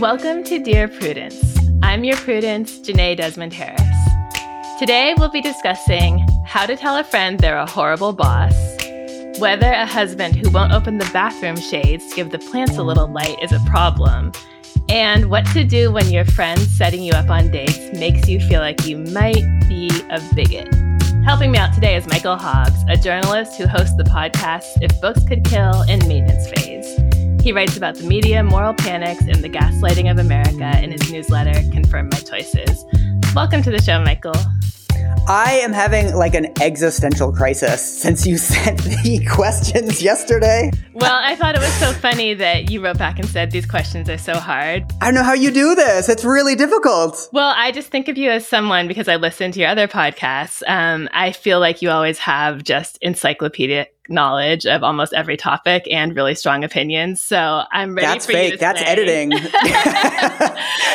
Welcome to Dear Prudence. I'm your Prudence, Jenée Desmond Harris. Today we'll be discussing how to tell a friend they're a horrible boss, whether a husband who won't open the bathroom shades to give the plants a little light is a problem, and what to do when your friend setting you up on dates makes you feel like you might be a bigot. Helping me out today is Michael Hobbes, a journalist who hosts the podcast If Books Could Kill in Maintenance Phase. He writes about the media, moral panics, and the gaslighting of America in his newsletter, Confirm My Choices. Welcome to the show, Michael. I am having like an existential crisis since you sent the questions yesterday. Well, I thought it was so funny that you wrote back and said these questions are so hard. I don't know how you do this. It's really difficult. Well, I just think of you as someone because I listen to your other podcasts. Um, I feel like you always have just encyclopedic knowledge of almost every topic and really strong opinions. So I'm ready That's for fake. That's say- editing.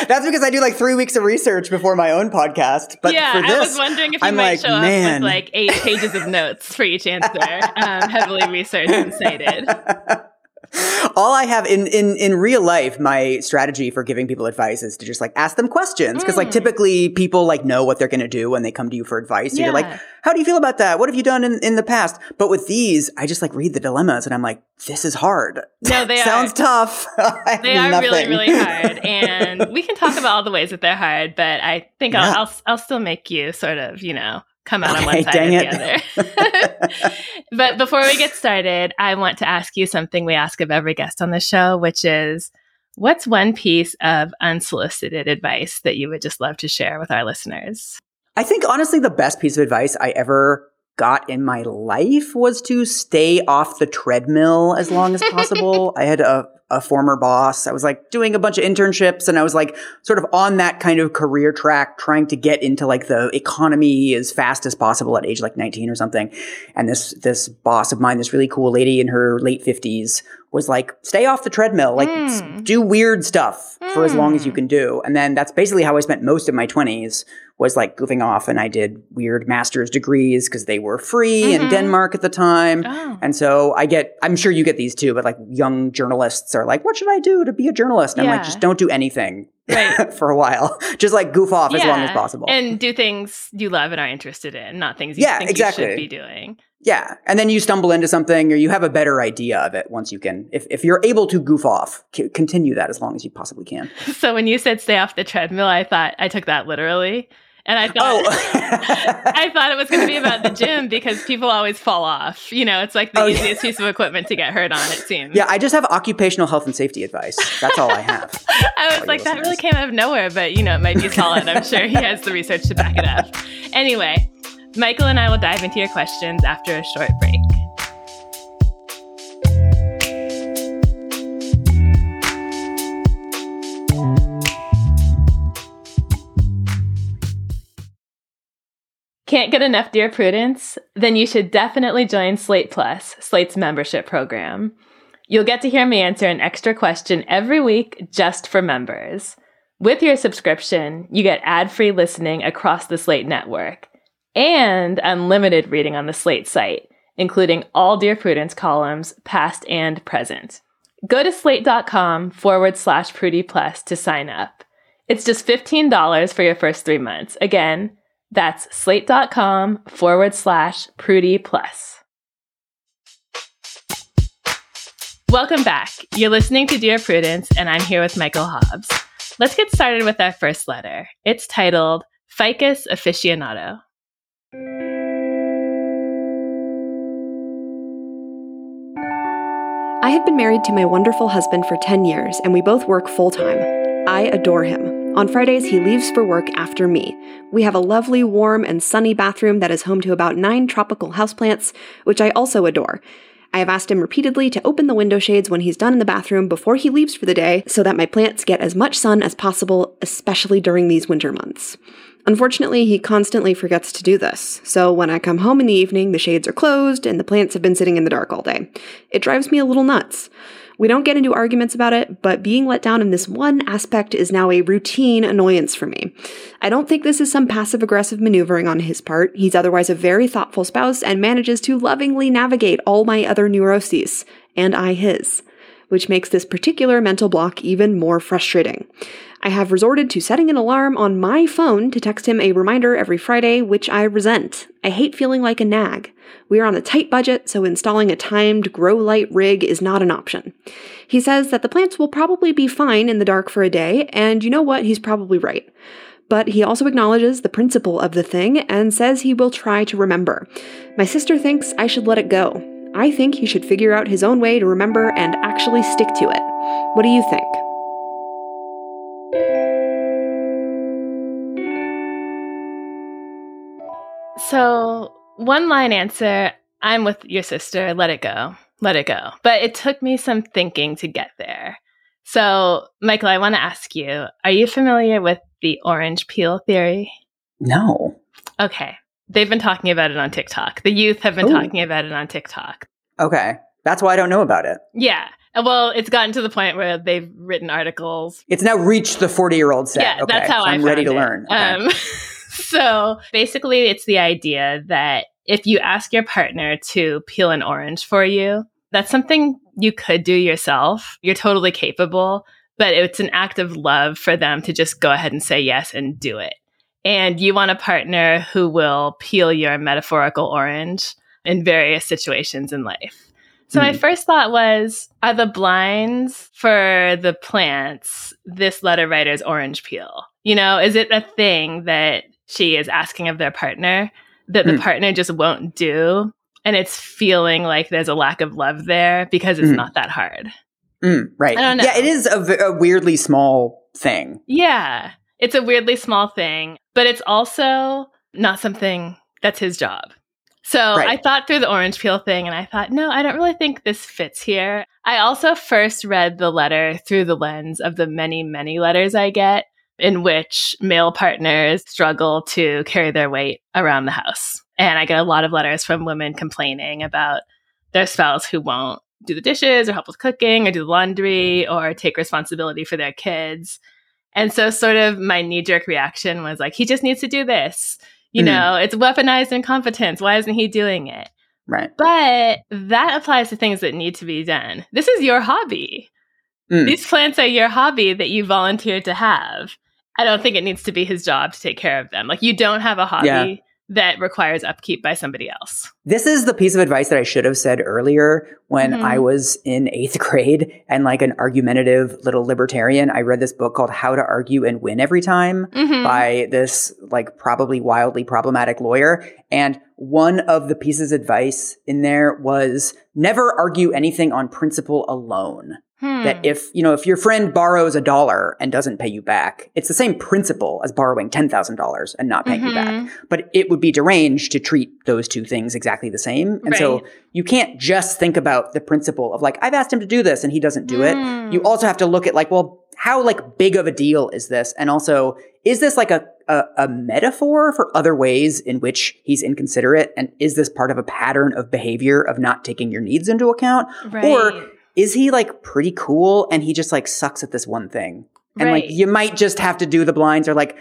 That's because I do like three weeks of research before my own podcast. But yeah, for this, I was wondering if you I'm might like, show up man. with like eight pages of notes for each answer, um, heavily researched and cited. All I have in, in, in real life, my strategy for giving people advice is to just like ask them questions. Cause Hmm. like typically people like know what they're going to do when they come to you for advice. So you're like, how do you feel about that? What have you done in, in the past? But with these, I just like read the dilemmas and I'm like, this is hard. No, they Sounds are. tough. They are really, really hard, and we can talk about all the ways that they're hard. But I think Yeah. I'll, I'll, I'll still make you sort of, you know, come out on Okay, one side dang or the other. but before we get started, I want to ask you something we ask of every guest on the show, which is, what's one piece of unsolicited advice that you would just love to share with our listeners? I think honestly, the best piece of advice I ever got in my life was to stay off the treadmill as long as possible. I had a, a former boss. I was like doing a bunch of internships and I was like sort of on that kind of career track, trying to get into like the economy as fast as possible at age like 19 or something. And this, this boss of mine, this really cool lady in her late fifties was like, stay off the treadmill, like Mm. do weird stuff for as long as you Mm. can do. And then that's basically how I spent most of my twenties was like goofing off and I did weird master's degrees because they were free Mhm. in Denmark at the time. Oh. And so I get, I'm sure you get these too, but like young journalists are like, what should I do to be a journalist? And I'm like, just don't do anything Right. for a while. Just like goof off as long as possible. And do things you love and are interested in, not things you Yeah, think exactly. you should be doing. yeah. And then you stumble into something or you have a better idea of it once you can. If, if you're able to goof off, c- continue that as long as you possibly can. So when you said stay off the treadmill, I thought I took that literally. And I thought Oh. I thought it was going to be about the gym because people always fall off. You know, it's like the Oh, yeah. easiest piece of equipment to get hurt on, it seems. Yeah, I just have occupational health and safety advice. That's all I have. I was like, that really came out of nowhere, but you know, it might be solid. I'm sure he has the research to back it up. Anyway, Michael and I will dive into your questions after a short break. Can't get enough Dear Prudence? Then you should definitely join Slate Plus, Slate's membership program. You'll get to hear me answer an extra question every week just for members. With your subscription, you get ad free listening across the Slate network and unlimited reading on the Slate site, including all Dear Prudence columns, past and present. Go to slate.com forward slash Prudie Plus to sign up. It's just $15 for your first three months. Again, that's slate.com forward slash Prudie Plus. Welcome back. You're listening to Dear Prudence, and I'm here with Michael Hobbes. Let's get started with our first letter. It's titled Ficus Aficionado. I have been married to my wonderful husband for 10 years, and we both work full time. I adore him. On Fridays, he leaves for work after me. We have a lovely, warm, and sunny bathroom that is home to about nine tropical houseplants, which I also adore. I have asked him repeatedly to open the window shades when he's done in the bathroom before he leaves for the day so that my plants get as much sun as possible, especially during these winter months. Unfortunately, he constantly forgets to do this, so when I come home in the evening, the shades are closed and the plants have been sitting in the dark all day. It drives me a little nuts. We don't get into arguments about it, but being let down in this one aspect is now a routine annoyance for me. I don't think this is some passive aggressive maneuvering on his part. He's otherwise a very thoughtful spouse and manages to lovingly navigate all my other neuroses, and I his. which makes this particular mental block even more frustrating. I have resorted to setting an alarm on my phone to text him a reminder every Friday, which I resent. I hate feeling like a nag. We are on a tight budget, so installing a timed grow light rig is not an option. He says that the plants will probably be fine in the dark for a day, and you know what? He's probably right. But he also acknowledges the principle of the thing and says he will try to remember. My sister thinks I should let it go. I think he should figure out his own way to remember and actually stick to it. What do you think? So, one line answer I'm with your sister, let it go, let it go. But it took me some thinking to get there. So, Michael, I want to ask you are you familiar with the orange peel theory? No. Okay. They've been talking about it on TikTok. The youth have been Ooh. talking about it on TikTok. Okay. That's why I don't know about it. Yeah. Well, it's gotten to the point where they've written articles It's now reached the 40 year old set. Yeah, okay. that's how so I'm ready to it. learn. Okay. Um, so basically, it's the idea that if you ask your partner to peel an orange for you, that's something you could do yourself. You're totally capable, but it's an act of love for them to just go ahead and say yes and do it. And you want a partner who will peel your metaphorical orange in various situations in life. So my Hmm. first thought was, are the blinds for the plants this letter writer's orange peel? You know, is it a thing that she is asking of their partner that the Hmm. partner just won't do? And it's feeling like there's a lack of love there because it's Mhm. not that hard. Mm, right. I don't know. Yeah, it is a, v- a weirdly small thing. Yeah. It's a weirdly small thing, but it's also not something that's his job. So Right. I thought through the orange peel thing and I thought, no, I don't really think this fits here. I also first read the letter through the lens of the many, many letters I get in which male partners struggle to carry their weight around the house. And I get a lot of letters from women complaining about their spouse who won't do the dishes or help with cooking or do the laundry or take responsibility for their kids. And so, sort of, my knee jerk reaction was like, he just needs to do this. You Mhm. know, it's weaponized incompetence. Why isn't he doing it? Right. But that applies to things that need to be done. This is your hobby. Mm. These plants are your hobby that you volunteered to have. I don't think it needs to be his job to take care of them. Like, you don't have a hobby Yeah. that requires upkeep by somebody else. This is the piece of advice that I should have said earlier when Mhm. I was in eighth grade and like an argumentative little libertarian. I read this book called How to Argue and Win Every Time Mhm. by this like probably wildly problematic lawyer. And one of the pieces of advice in there was never argue anything on principle alone. Hmm. That if, you know, if your friend borrows a dollar and doesn't pay you back, it's the same principle as borrowing $10,000 and not paying you back Mhm. but it would be deranged to treat those two things exactly the same. And so you can't just think about the principle of like, I've asked him to do this and he doesn't do it. Mm. You also have to look at like, well, how like big of a deal is this? And also, is this like a, a, a metaphor for other ways in which he's inconsiderate? And is this part of a pattern of behavior of not taking your needs into account? Right. Or is he like pretty cool and he just like sucks at this one thing? And like you might just have to do the blinds or like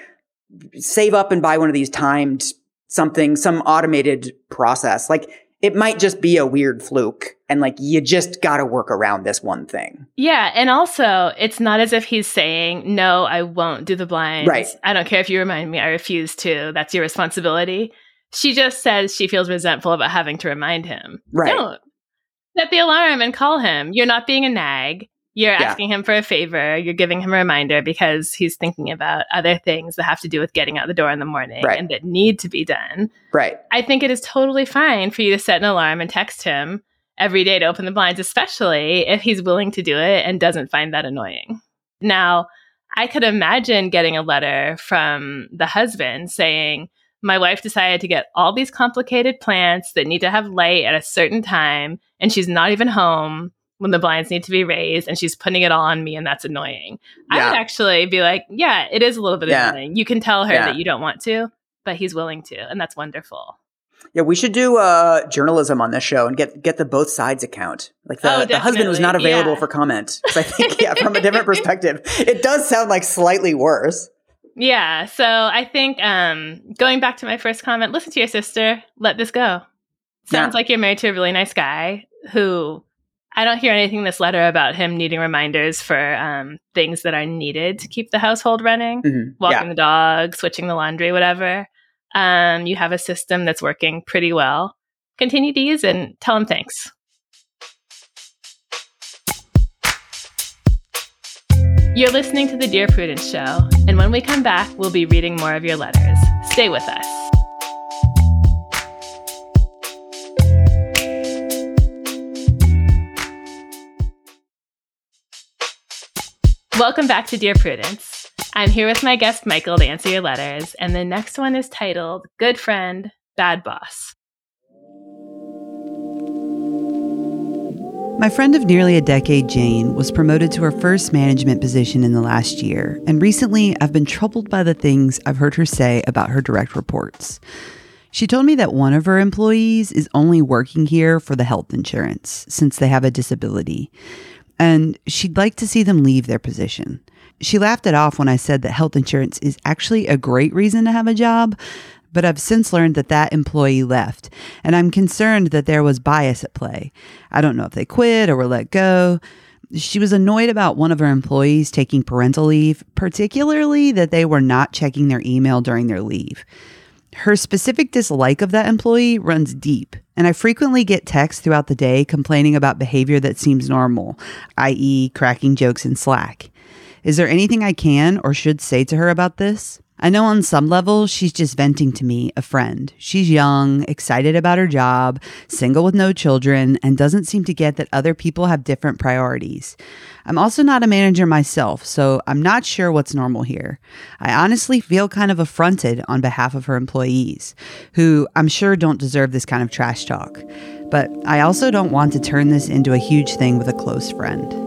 save up and buy one of these timed something, some automated process. Like it might just be a weird fluke and like you just got to work around this one thing. Yeah, and also it's not as if he's saying, "No, I won't do the blinds. Right. I don't care if you remind me. I refuse to. That's your responsibility." She just says she feels resentful about having to remind him. Right. Don't set the alarm and call him. You're not being a nag. You're Yeah. asking him for a favor. You're giving him a reminder because he's thinking about other things that have to do with getting out the door in the morning Right. and that need to be done. Right. I think it is totally fine for you to set an alarm and text him every day to open the blinds, especially if he's willing to do it and doesn't find that annoying. Now, I could imagine getting a letter from the husband saying, My wife decided to get all these complicated plants that need to have light at a certain time, and she's not even home when the blinds need to be raised, and she's putting it all on me, and that's annoying. I would actually be like, Yeah, it is a little bit Yeah. annoying. You can tell her Yeah. that you don't want to, but he's willing to, and that's wonderful. Yeah, we should do uh, journalism on this show and get get the both sides account. Like the, Oh, the husband was not available Yeah. for comment. I think, yeah, from a different perspective, it does sound like slightly worse. Yeah, so I think um, going back to my first comment, listen to your sister, let this go. Sounds Yeah. like you're married to a really nice guy who I don't hear anything in this letter about him needing reminders for um, things that are needed to keep the household running, Mhm. walking Yeah. the dog, switching the laundry, whatever. Um, you have a system that's working pretty well. Continue to use it and tell him thanks. You're listening to the Dear Prudence Show, and when we come back, we'll be reading more of your letters. Stay with us. Welcome back to Dear Prudence. I'm here with my guest Michael to answer your letters, and the next one is titled Good Friend, Bad Boss. My friend of nearly a decade, Jane, was promoted to her first management position in the last year, and recently I've been troubled by the things I've heard her say about her direct reports. She told me that one of her employees is only working here for the health insurance since they have a disability, and she'd like to see them leave their position. She laughed it off when I said that health insurance is actually a great reason to have a job, but I've since learned that that employee left, and I'm concerned that there was bias at play. I don't know if they quit or were let go. She was annoyed about one of her employees taking parental leave, particularly that they were not checking their email during their leave. Her specific dislike of that employee runs deep, and I frequently get texts throughout the day complaining about behavior that seems normal, i.e., cracking jokes in Slack. Is there anything I can or should say to her about this? I know on some level she's just venting to me, a friend. She's young, excited about her job, single with no children, and doesn't seem to get that other people have different priorities. I'm also not a manager myself, so I'm not sure what's normal here. I honestly feel kind of affronted on behalf of her employees, who I'm sure don't deserve this kind of trash talk. But I also don't want to turn this into a huge thing with a close friend.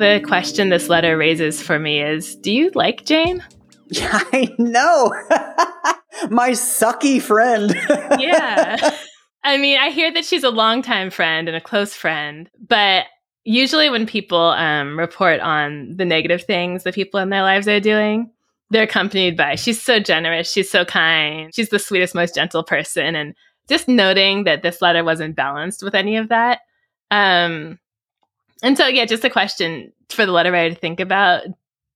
The question this letter raises for me is Do you like Jane? Yeah, I know. My sucky friend. Yeah. I mean, I hear that she's a longtime friend and a close friend, but usually when people um, report on the negative things that people in their lives are doing, they're accompanied by she's so generous, she's so kind, she's the sweetest, most gentle person. And just noting that this letter wasn't balanced with any of that. Um, and so, yeah, just a question for the letter writer to think about.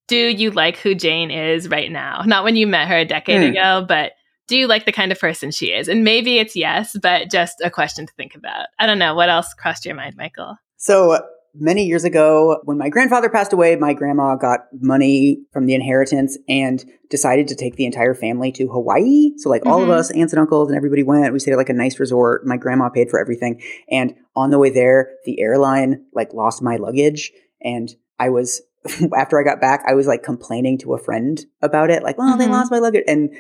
Do you like who Jane is right now? Not when you met her a decade Hmm. ago, but do you like the kind of person she is? And maybe it's yes, but just a question to think about. I don't know. What else crossed your mind, Michael? So many years ago, when my grandfather passed away, my grandma got money from the inheritance and decided to take the entire family to Hawaii. So, like all of Mhm. us, aunts and uncles, and everybody went. We stayed at like a nice resort. My grandma paid for everything. And on the way there, the airline like lost my luggage. And I was, after I got back, I was like complaining to a friend about it. Like, well, they Mhm. lost my luggage. And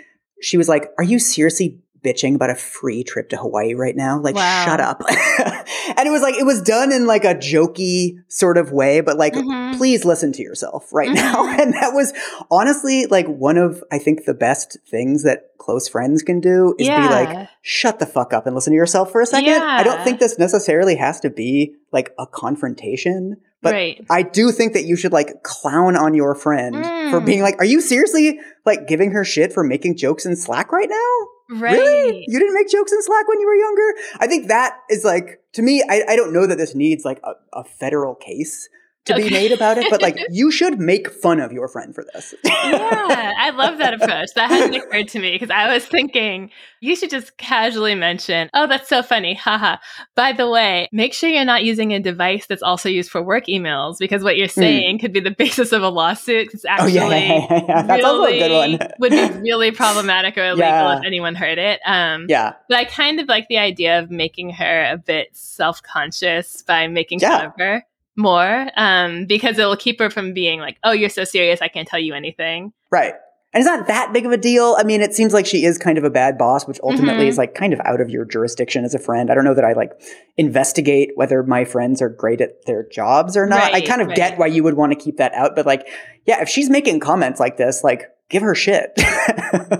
she was like, Are you seriously bitching about a free trip to Hawaii right now? Like, Wow. shut up. and it was like, it was done in like a jokey sort of way, but like, Mhm. please listen to yourself right now. Mhm. And that was honestly like one of, I think, the best things that close friends can do is be like, shut the fuck up and listen to yourself for a second. I don't think this necessarily has to be like a confrontation, but right. I do think that you should like clown on your friend for Mm. being like, are you seriously like giving her shit for making jokes in Slack right now? Right. Really? You didn't make jokes in Slack when you were younger? I think that is like, to me, I, I don't know that this needs like a, a federal case to be made about it, but like you should make fun of your friend for this. yeah, I love that approach. That hadn't occurred to me because I was thinking you should just casually mention, oh, that's so funny. Haha. By the way, make sure you're not using a device that's also used for work emails because what you're saying could be the basis of a lawsuit. It's Hmm. oh, actually yeah, yeah, yeah. That's also a good one. would be really problematic or illegal if anyone heard it. Um, yeah. But I kind of like the idea of making her a bit self conscious by making fun of her more um, because it will keep her from being like, oh, you're so serious. I can't tell you anything. Right. And it's not that big of a deal. I mean, it seems like she is kind of a bad boss, which ultimately Mhm. is like kind of out of your jurisdiction as a friend. I don't know that I like investigate whether my friends are great at their jobs or not. I kind of right. get why you would want to keep that out, but like, yeah, if she's making comments like this, like, give her shit.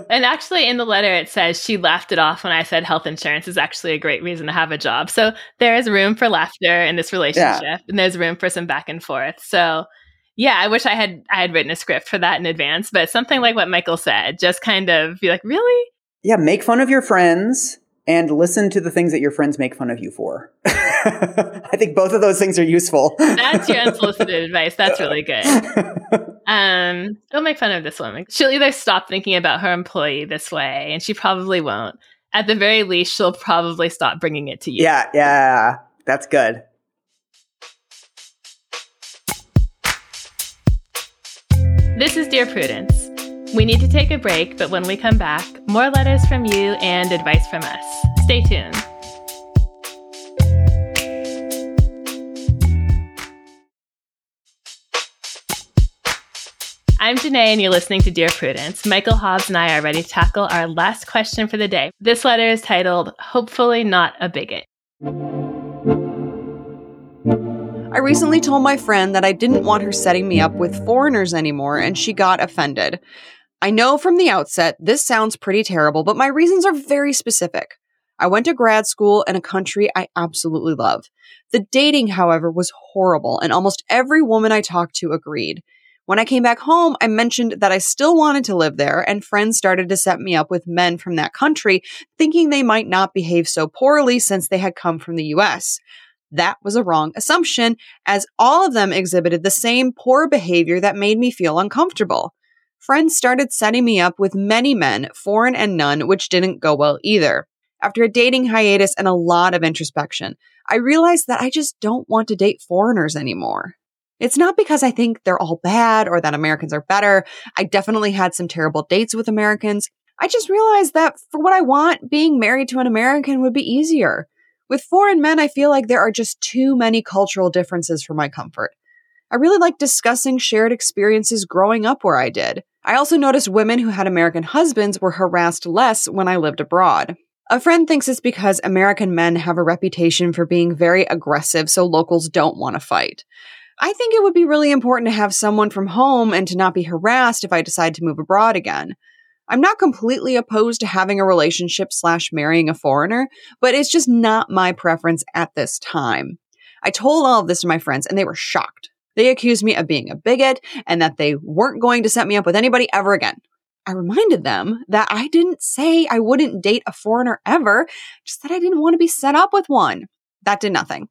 And actually, in the letter, it says she laughed it off when I said health insurance is actually a great reason to have a job. So there is room for laughter in this relationship, and there's room for some back and forth. So yeah, I wish I had I had written a script for that in advance, but something like what Michael said, just kind of be like, really? yeah, make fun of your friends and listen to the things that your friends make fun of you for. I think both of those things are useful. That's your unsolicited advice. That's really good. Um, don't make fun of this woman. She'll either stop thinking about her employee this way, and she probably won't. At the very least, she'll probably stop bringing it to you. Yeah, yeah, that's good. This is Dear Prudence. We need to take a break, but when we come back, more letters from you and advice from us. Stay tuned. I'm Jenée, and you're listening to Dear Prudence. Michael Hobbes and I are ready to tackle our last question for the day. This letter is titled, Hopefully Not a Bigot. I recently told my friend that I didn't want her setting me up with foreigners anymore, and she got offended. I know from the outset this sounds pretty terrible, but my reasons are very specific. I went to grad school in a country I absolutely love. The dating, however, was horrible, and almost every woman I talked to agreed. When I came back home, I mentioned that I still wanted to live there, and friends started to set me up with men from that country, thinking they might not behave so poorly since they had come from the US. That was a wrong assumption, as all of them exhibited the same poor behavior that made me feel uncomfortable. Friends started setting me up with many men, foreign and none, which didn't go well either. After a dating hiatus and a lot of introspection, I realized that I just don't want to date foreigners anymore. It's not because I think they're all bad or that Americans are better. I definitely had some terrible dates with Americans. I just realized that for what I want, being married to an American would be easier. With foreign men, I feel like there are just too many cultural differences for my comfort. I really like discussing shared experiences growing up where I did. I also noticed women who had American husbands were harassed less when I lived abroad. A friend thinks it's because American men have a reputation for being very aggressive, so locals don't want to fight. I think it would be really important to have someone from home and to not be harassed if I decide to move abroad again. I'm not completely opposed to having a relationship slash marrying a foreigner, but it's just not my preference at this time. I told all of this to my friends and they were shocked. They accused me of being a bigot and that they weren't going to set me up with anybody ever again. I reminded them that I didn't say I wouldn't date a foreigner ever, just that I didn't want to be set up with one. That did nothing.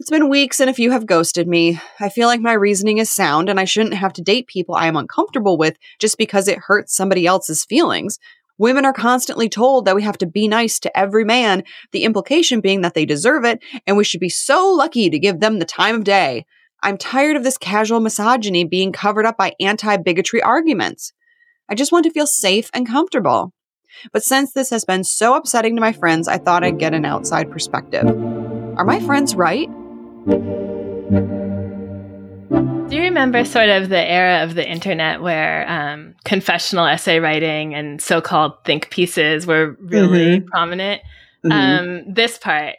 It's been weeks and a few have ghosted me. I feel like my reasoning is sound and I shouldn't have to date people I am uncomfortable with just because it hurts somebody else's feelings. Women are constantly told that we have to be nice to every man, the implication being that they deserve it, and we should be so lucky to give them the time of day. I'm tired of this casual misogyny being covered up by anti bigotry arguments. I just want to feel safe and comfortable. But since this has been so upsetting to my friends, I thought I'd get an outside perspective. Are my friends right? Do you remember sort of the era of the internet where um, confessional essay writing and so called think pieces were really mm-hmm. prominent? Mm-hmm. Um, this part,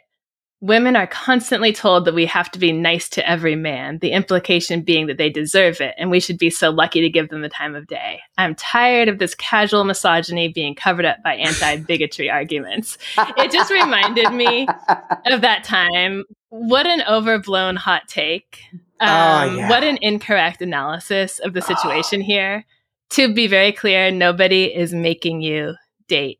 women are constantly told that we have to be nice to every man, the implication being that they deserve it and we should be so lucky to give them the time of day. I'm tired of this casual misogyny being covered up by anti bigotry arguments. It just reminded me of that time. What an overblown hot take. Oh, um, oh, yeah. What an incorrect analysis of the situation oh. here. To be very clear, nobody is making you date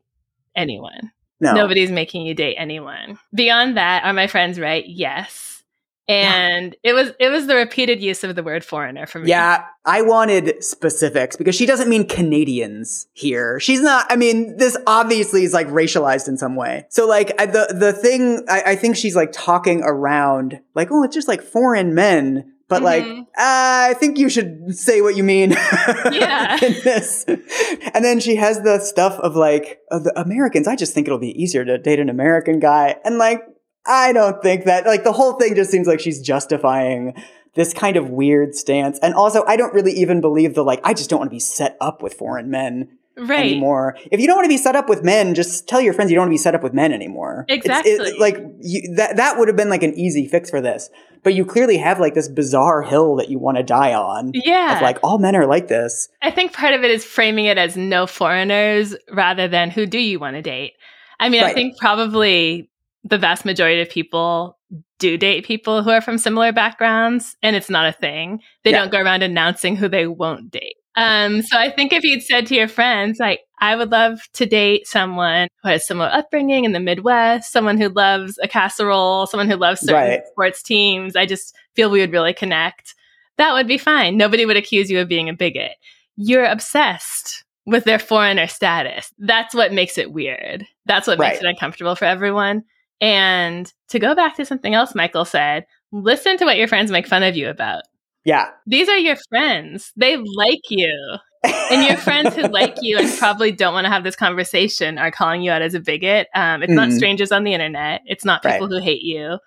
anyone. No. Nobody's making you date anyone. Beyond that, are my friends right? Yes. And yeah. it was it was the repeated use of the word foreigner for me. Yeah, I wanted specifics because she doesn't mean Canadians here. She's not. I mean, this obviously is like racialized in some way. So like the the thing I, I think she's like talking around like oh it's just like foreign men but mm-hmm. like uh, I think you should say what you mean. Yeah. in this, and then she has the stuff of like of the Americans. I just think it'll be easier to date an American guy, and like I don't think that. Like the whole thing just seems like she's justifying this kind of weird stance, and also I don't really even believe the like I just don't want to be set up with foreign men right. anymore. If you don't want to be set up with men, just tell your friends you don't want to be set up with men anymore. Exactly. It, like you, that that would have been like an easy fix for this. But you clearly have like this bizarre hill that you want to die on. Yeah. Of like all men are like this. I think part of it is framing it as no foreigners rather than who do you want to date. I mean, right. I think probably the vast majority of people do date people who are from similar backgrounds and it's not a thing. They yeah. don't go around announcing who they won't date. Um, so I think if you'd said to your friends, like, I would love to date someone who has similar upbringing in the Midwest, someone who loves a casserole, someone who loves certain Right. sports teams, I just feel we would really connect. That would be fine. Nobody would accuse you of being a bigot. You're obsessed with their foreigner status. That's what makes it weird. That's what makes it uncomfortable for everyone. And to go back to something else Michael said, listen to what your friends make fun of you about. Yeah. These are your friends. They like you. And your friends who like you and probably don't want to have this conversation are calling you out as a bigot. Um, it's not Mhm. strangers on the internet. It's not people who hate you.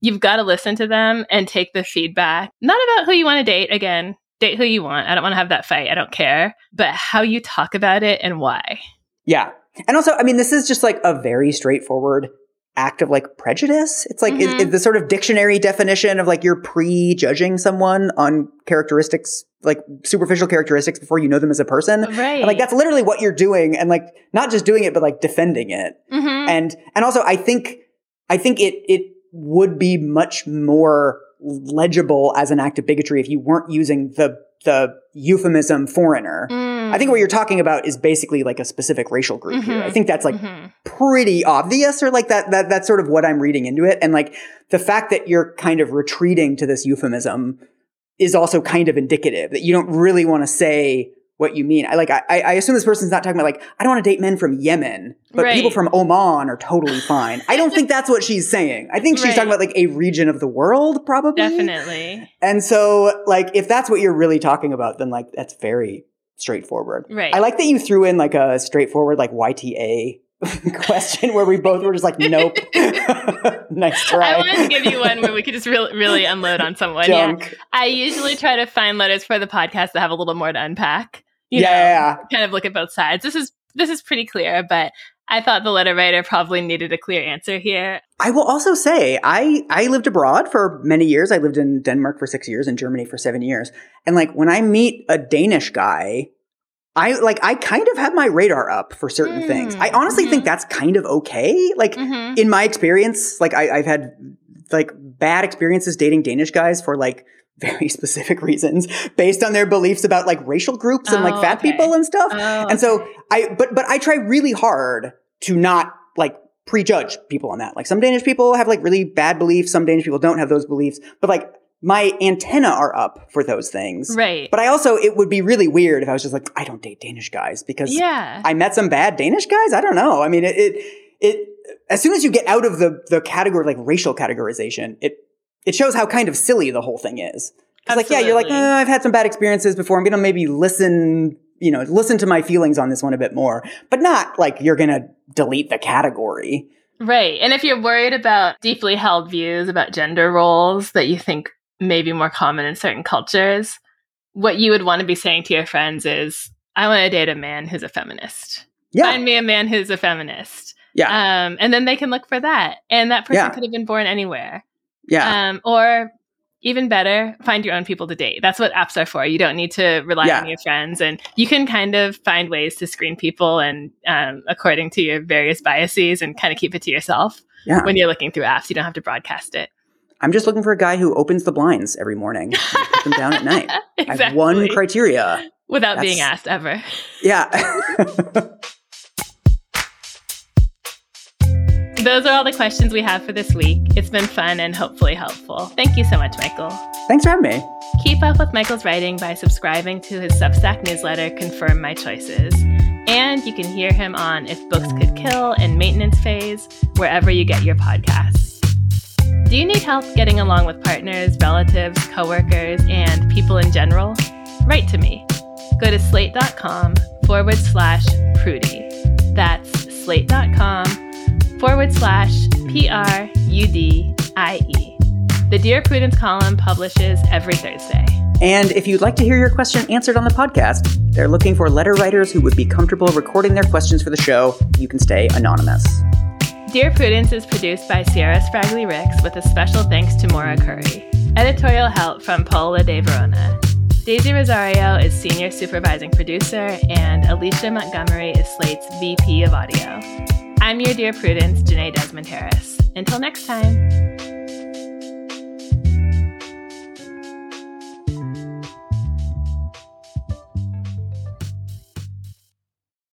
You've got to listen to them and take the feedback. Not about who you want to date. Again, date who you want. I don't want to have that fight. I don't care. But how you talk about it and why. Yeah. And also, I mean, this is just like a very straightforward act of like prejudice. It's like it- Mhm. it- the sort of dictionary definition of like you're prejudging someone on characteristics, like superficial characteristics before you know them as a person. Right. And like that's literally what you're doing and like not just doing it but like defending it. Mhm. And and also I think I think it it would be much more legible as an act of bigotry if you weren't using the the euphemism foreigner. I think what you're talking about is basically like a specific racial group here. I Mhm. think that's like Mhm. pretty obvious or like that that that's sort of what I'm reading into it. And like the fact that you're kind of retreating to this euphemism is also kind of indicative that you don't really want to say what you mean. I like I, I assume this person's not talking about like I don't want to date men from Yemen, but Right. people from Oman are totally fine. I don't think that's what she's saying. I think she's Right. talking about like a region of the world, probably. Definitely. And so, like, if that's what you're really talking about, then like that's very straightforward. Right. I like that you threw in like a straightforward like YTA question where we both were just like, nope. nice try. I wanted to give you one where we could just really, really unload on someone. Yeah. I usually try to find letters for the podcast that have a little more to unpack. Yeah, know, yeah, yeah. kind of look at both sides. This is this is pretty clear, but I thought the letter writer probably needed a clear answer here. I will also say I I lived abroad for many years. I lived in Denmark for six years and Germany for seven years. And like when I meet a Danish guy, I like I kind of have my radar up for certain Mm, things. I honestly think mhm. that's kind of okay. Like Mm-hmm. in my experience, like I, I've had like bad experiences dating Danish guys for like very specific reasons based on their beliefs about like racial groups and like Oh, fat okay. people and stuff. Oh, And so I, but, but I try really hard to not like prejudge people on that. Like some Danish people have like really bad beliefs. Some Danish people don't have those beliefs, but like my antenna are up for those things. right. But I also, it would be really weird if I was just like, I don't date Danish guys because yeah. I met some bad Danish guys. I don't know. I mean, it, it, it, as soon as you get out of the, the category of like racial categorization, it, it shows how kind of silly the whole thing is. Like, yeah, you're like. "Uh, I've had some bad experiences before. I'm going to maybe listen, you know, listen to my feelings on this one a bit more, but not like you're going to delete the category. Right. And if you're worried about deeply held views about gender roles that you think may be more common in certain cultures, what you would want to be saying to your friends is, I want to date a man who's a feminist. Yeah. Find me a man who's a feminist. yeah. Um, and then they can look for that. And that person Yeah. could have been born anywhere. Yeah. Um, or even better, find your own people to date. That's what apps are for. You don't need to rely Yeah. on your friends, and you can kind of find ways to screen people and um, according to your various biases, and kind of keep it to yourself yeah. when you're looking through apps. You don't have to broadcast it. I'm just looking for a guy who opens the blinds every morning, and put them down at night. I have one criteria. without being asked ever. Yeah. Those are all the questions we have for this week. It's been fun and hopefully helpful. Thank you so much, Michael. Thanks for having me. Keep up with Michael's writing by subscribing to his Substack newsletter, Confirm My Choices. And you can hear him on If Books Could Kill and Maintenance Phase, wherever you get your podcasts. Do you need help getting along with partners, relatives, coworkers, and people in general? Write to me. Go to slate.com forward slash prudie. That's slate.com forward slash P R U D I E. The Dear Prudence column publishes every Thursday. And if you'd like to hear your question answered on the podcast, they're looking for letter writers who would be comfortable recording their questions for the show. You can stay anonymous. Dear Prudence is produced by Se'era Spragley Ricks with a special thanks to Maura Currie. Editorial help from Paola De Verona. Daisy Rosario is senior supervising producer, and Alicia Montgomery is Slate's VP of audio. I'm your Dear Prudence, Jenée Desmond Harris. Until next time.